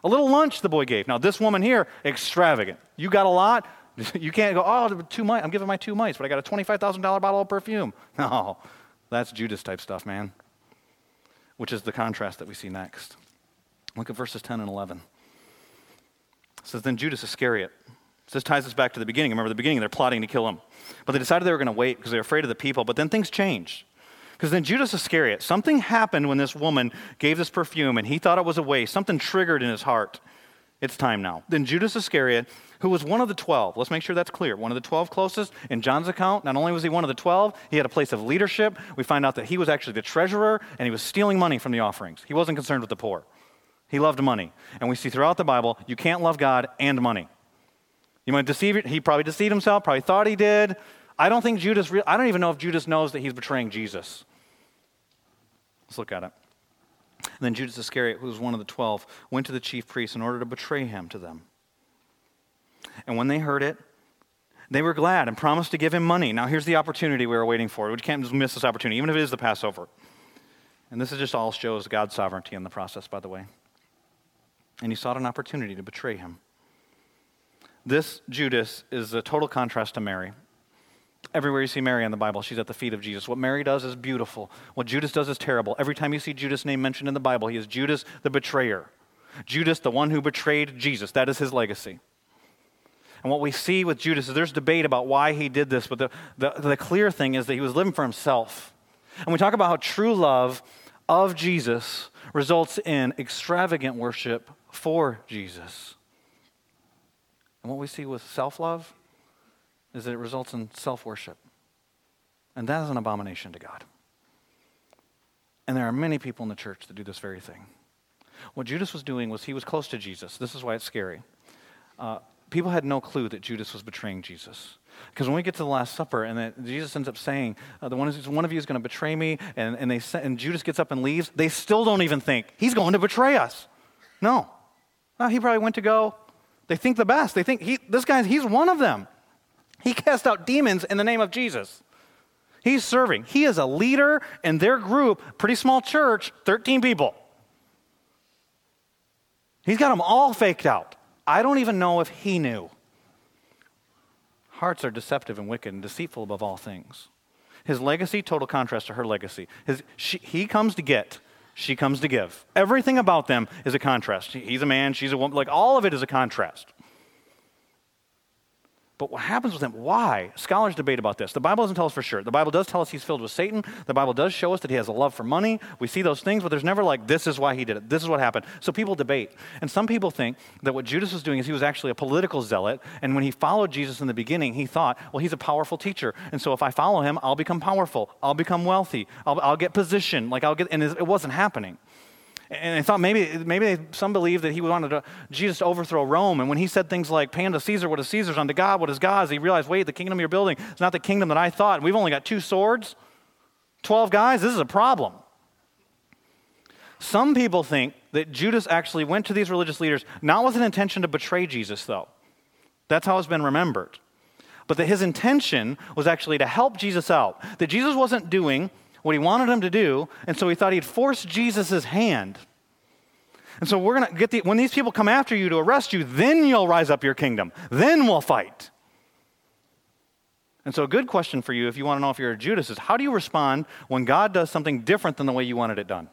A little lunch the boy gave. Now, this woman here, extravagant. You got a lot. You can't go, oh, two mites. I'm giving my two mites, but I got a $25,000 bottle of perfume. No. That's Judas type stuff, man, which is the contrast that we see next. Look at verses 10 and 11. It says, Then Judas Iscariot. So this ties us back to the beginning. Remember, the beginning, they're plotting to kill him. But they decided they were going to wait because they were afraid of the people. But then things changed. Because then Judas Iscariot, something happened when this woman gave this perfume and he thought it was a waste. Something triggered in his heart. It's time now. Then Judas Iscariot, who was one of the 12, let's make sure that's clear. One of the 12 closest in John's account, not only was he one of the 12, he had a place of leadership. We find out that he was actually the treasurer and he was stealing money from the offerings. He wasn't concerned with the poor. He loved money. And we see throughout the Bible, you can't love God and money. You might deceive, he probably deceived himself, probably thought he did. I don't think Judas, I don't even know if Judas knows that he's betraying Jesus. Let's look at it. And then Judas Iscariot, who was one of the twelve, went to the chief priests in order to betray him to them. And when they heard it, they were glad and promised to give him money. Now, here's the opportunity we were waiting for. We can't miss this opportunity, even if it is the Passover. And this is just all shows God's sovereignty in the process, by the way. And he sought an opportunity to betray him. This Judas is a total contrast to Mary. Everywhere you see Mary in the Bible, she's at the feet of Jesus. What Mary does is beautiful. What Judas does is terrible. Every time you see Judas' name mentioned in the Bible, he is Judas the betrayer. Judas, the one who betrayed Jesus. That is his legacy. And what we see with Judas is there's debate about why he did this, but the, the, the clear thing is that he was living for himself. And we talk about how true love of Jesus results in extravagant worship for Jesus. And what we see with self love is that it results in self worship. And that is an abomination to God. And there are many people in the church that do this very thing. What Judas was doing was he was close to Jesus. This is why it's scary. Uh, people had no clue that Judas was betraying Jesus. Because when we get to the Last Supper and Jesus ends up saying, uh, the one, is, one of you is going to betray me, and, and, they, and Judas gets up and leaves, they still don't even think, he's going to betray us. No. No, he probably went to go. They think the best. They think, he, this guy, he's one of them. He cast out demons in the name of Jesus. He's serving. He is a leader in their group, pretty small church, 13 people. He's got them all faked out. I don't even know if he knew. Hearts are deceptive and wicked and deceitful above all things. His legacy, total contrast to her legacy. His, she, he comes to get, she comes to give. Everything about them is a contrast. He's a man, she's a woman. Like all of it is a contrast. But what happens with him? Why? Scholars debate about this. The Bible doesn't tell us for sure. The Bible does tell us he's filled with Satan. The Bible does show us that he has a love for money. We see those things, but there's never like, this is why he did it. This is what happened. So people debate. And some people think that what Judas was doing is he was actually a political zealot. And when he followed Jesus in the beginning, he thought, well, he's a powerful teacher. And so if I follow him, I'll become powerful. I'll become wealthy. I'll, I'll get position. Like I'll get, and it wasn't happening. And I thought maybe, maybe some believe that he wanted to, Jesus to overthrow Rome. And when he said things like, unto Caesar what is Caesar's, unto God what is God's, he realized, wait, the kingdom you're building is not the kingdom that I thought. We've only got two swords, 12 guys. This is a problem. some people think that Judas actually went to these religious leaders not with an intention to betray Jesus, though. That's how it's been remembered. But that his intention was actually to help Jesus out. That Jesus wasn't doing what he wanted him to do, and so he thought he'd force Jesus' hand. And so we're going to get the, when these people come after you to arrest you, then you'll rise up your kingdom. Then we'll fight. And so, a good question for you, if you want to know if you're a Judas, is how do you respond when God does something different than the way you wanted it done?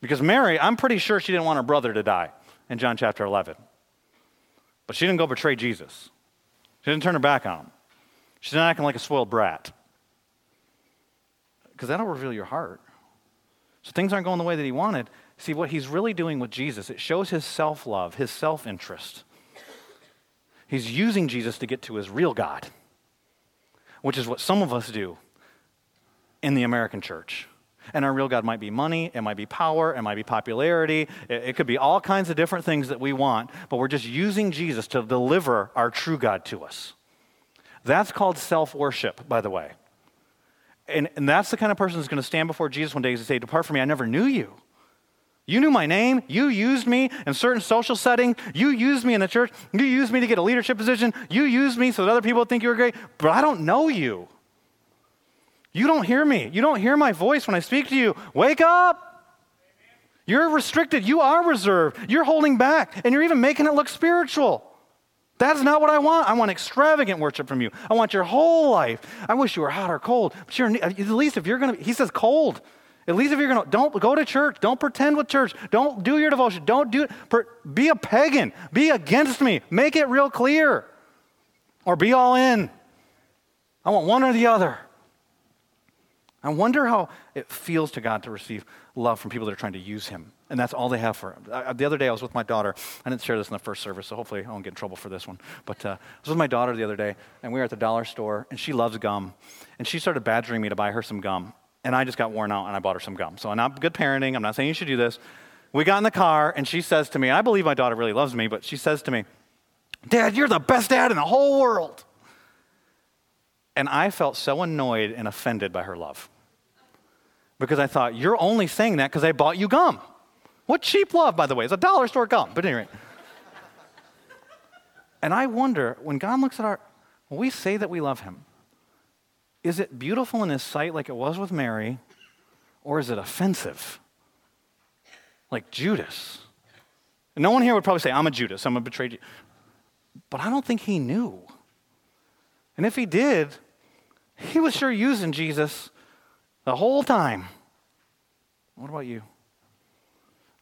Because Mary, I'm pretty sure she didn't want her brother to die in John chapter 11. But she didn't go betray Jesus, she didn't turn her back on him. She's not acting like a spoiled brat. Because that'll reveal your heart. So things aren't going the way that he wanted. See, what he's really doing with Jesus, it shows his self love, his self interest. He's using Jesus to get to his real God, which is what some of us do in the American church. And our real God might be money, it might be power, it might be popularity, it, could be all kinds of different things that we want, but we're just using Jesus to deliver our true God to us. That's called self worship, by the way. And, and that's the kind of person who's going to stand before Jesus one day and say, Depart from me, I never knew you. You knew my name. You used me in certain social setting. You used me in the church. You used me to get a leadership position. You used me so that other people think you were great, but I don't know you. You don't hear me. You don't hear my voice when I speak to you. Wake up. You're restricted. You are reserved. You're holding back, and you're even making it look spiritual. That's not what I want. I want extravagant worship from you. I want your whole life. I wish you were hot or cold, but you're at least if you're going to, he says cold. At least if you're going to, don't go to church. Don't pretend with church. Don't do your devotion. Don't do it. Be a pagan. Be against me. Make it real clear. Or be all in. I want one or the other. I wonder how it feels to God to receive love from people that are trying to use Him. And that's all they have for Him. The other day, I was with my daughter. I didn't share this in the first service, so hopefully I won't get in trouble for this one. But uh, I was with my daughter the other day, and we were at the dollar store, and she loves gum. And she started badgering me to buy her some gum. And I just got worn out and I bought her some gum. So I'm not good parenting. I'm not saying you should do this. We got in the car and she says to me, I believe my daughter really loves me, but she says to me, Dad, you're the best dad in the whole world. And I felt so annoyed and offended by her love. Because I thought, you're only saying that because I bought you gum. What cheap love, by the way. It's a dollar store gum. But anyway. and I wonder, when God looks at our, when we say that we love him, is it beautiful in his sight like it was with Mary, or is it offensive? Like Judas. And no one here would probably say, I'm a Judas, I'm a betrayed you. But I don't think he knew. And if he did, he was sure using Jesus the whole time. What about you?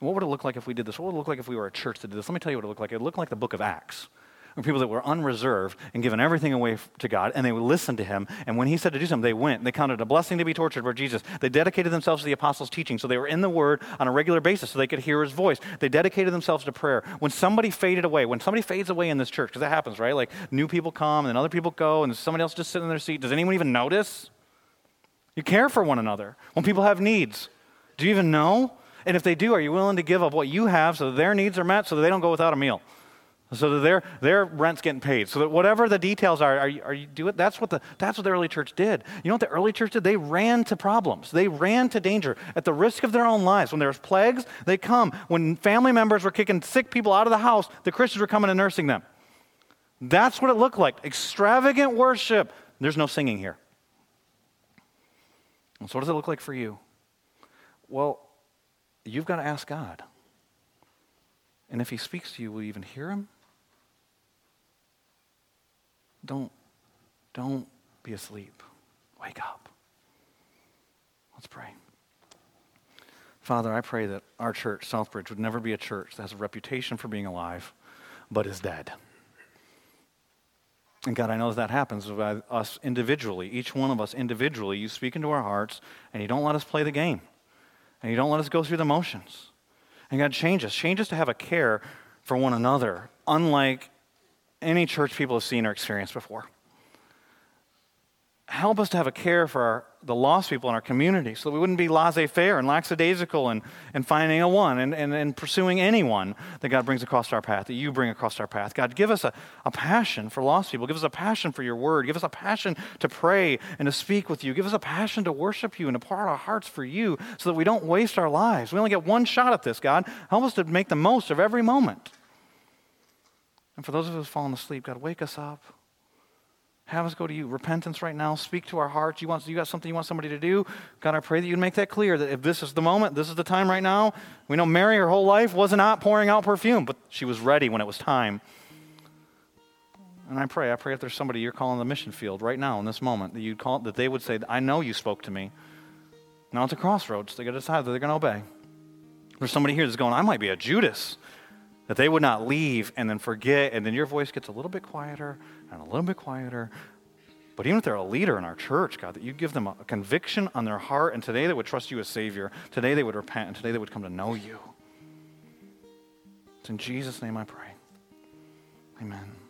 What would it look like if we did this? What would it look like if we were a church that did this? Let me tell you what it looked like. It looked like the book of Acts were people that were unreserved and given everything away to God, and they would listen to him. And when he said to do something, they went. They counted a blessing to be tortured for Jesus. They dedicated themselves to the apostles' teaching, so they were in the Word on a regular basis, so they could hear his voice. They dedicated themselves to prayer. When somebody faded away, when somebody fades away in this church, because that happens, right? Like new people come, and then other people go, and somebody else just sitting in their seat. Does anyone even notice? You care for one another. When people have needs, do you even know? And if they do, are you willing to give up what you have so that their needs are met so that they don't go without a meal? so that their, their rent's getting paid. So that whatever the details are are you, are you do it that's what the that's what the early church did. You know what the early church did? They ran to problems. They ran to danger at the risk of their own lives. When there was plagues they come. When family members were kicking sick people out of the house the christians were coming and nursing them. That's what it looked like. Extravagant worship. There's no singing here. So what does it look like for you? Well you've got to ask god and if he speaks to you, will you even hear him? Don't, don't be asleep. Wake up. Let's pray. Father, I pray that our church, Southbridge, would never be a church that has a reputation for being alive, but is dead. And God, I know that, that happens with us individually, each one of us individually. You speak into our hearts, and you don't let us play the game, and you don't let us go through the motions. And God, change us. Change us to have a care for one another, unlike any church people have seen or experienced before. Help us to have a care for our, the lost people in our community so that we wouldn't be laissez faire and lackadaisical and, and finding a one and, and, and pursuing anyone that God brings across our path, that you bring across our path. God, give us a, a passion for lost people. Give us a passion for your word. Give us a passion to pray and to speak with you. Give us a passion to worship you and to pour out our hearts for you so that we don't waste our lives. We only get one shot at this, God. Help us to make the most of every moment. And for those of us falling asleep, God, wake us up. Have us go to you. Repentance right now. Speak to our hearts. You, want, you got something you want somebody to do? God, I pray that you'd make that clear that if this is the moment, this is the time right now. We know Mary, her whole life, wasn't out pouring out perfume, but she was ready when it was time. And I pray, I pray if there's somebody you're calling the mission field right now in this moment, that you'd call that they would say, I know you spoke to me. Now it's a crossroads. They got to decide that they're going to obey. There's somebody here that's going, I might be a Judas. That they would not leave and then forget, and then your voice gets a little bit quieter and a little bit quieter. But even if they're a leader in our church, God, that you give them a conviction on their heart, and today they would trust you as Savior. Today they would repent, and today they would come to know you. It's in Jesus' name I pray. Amen.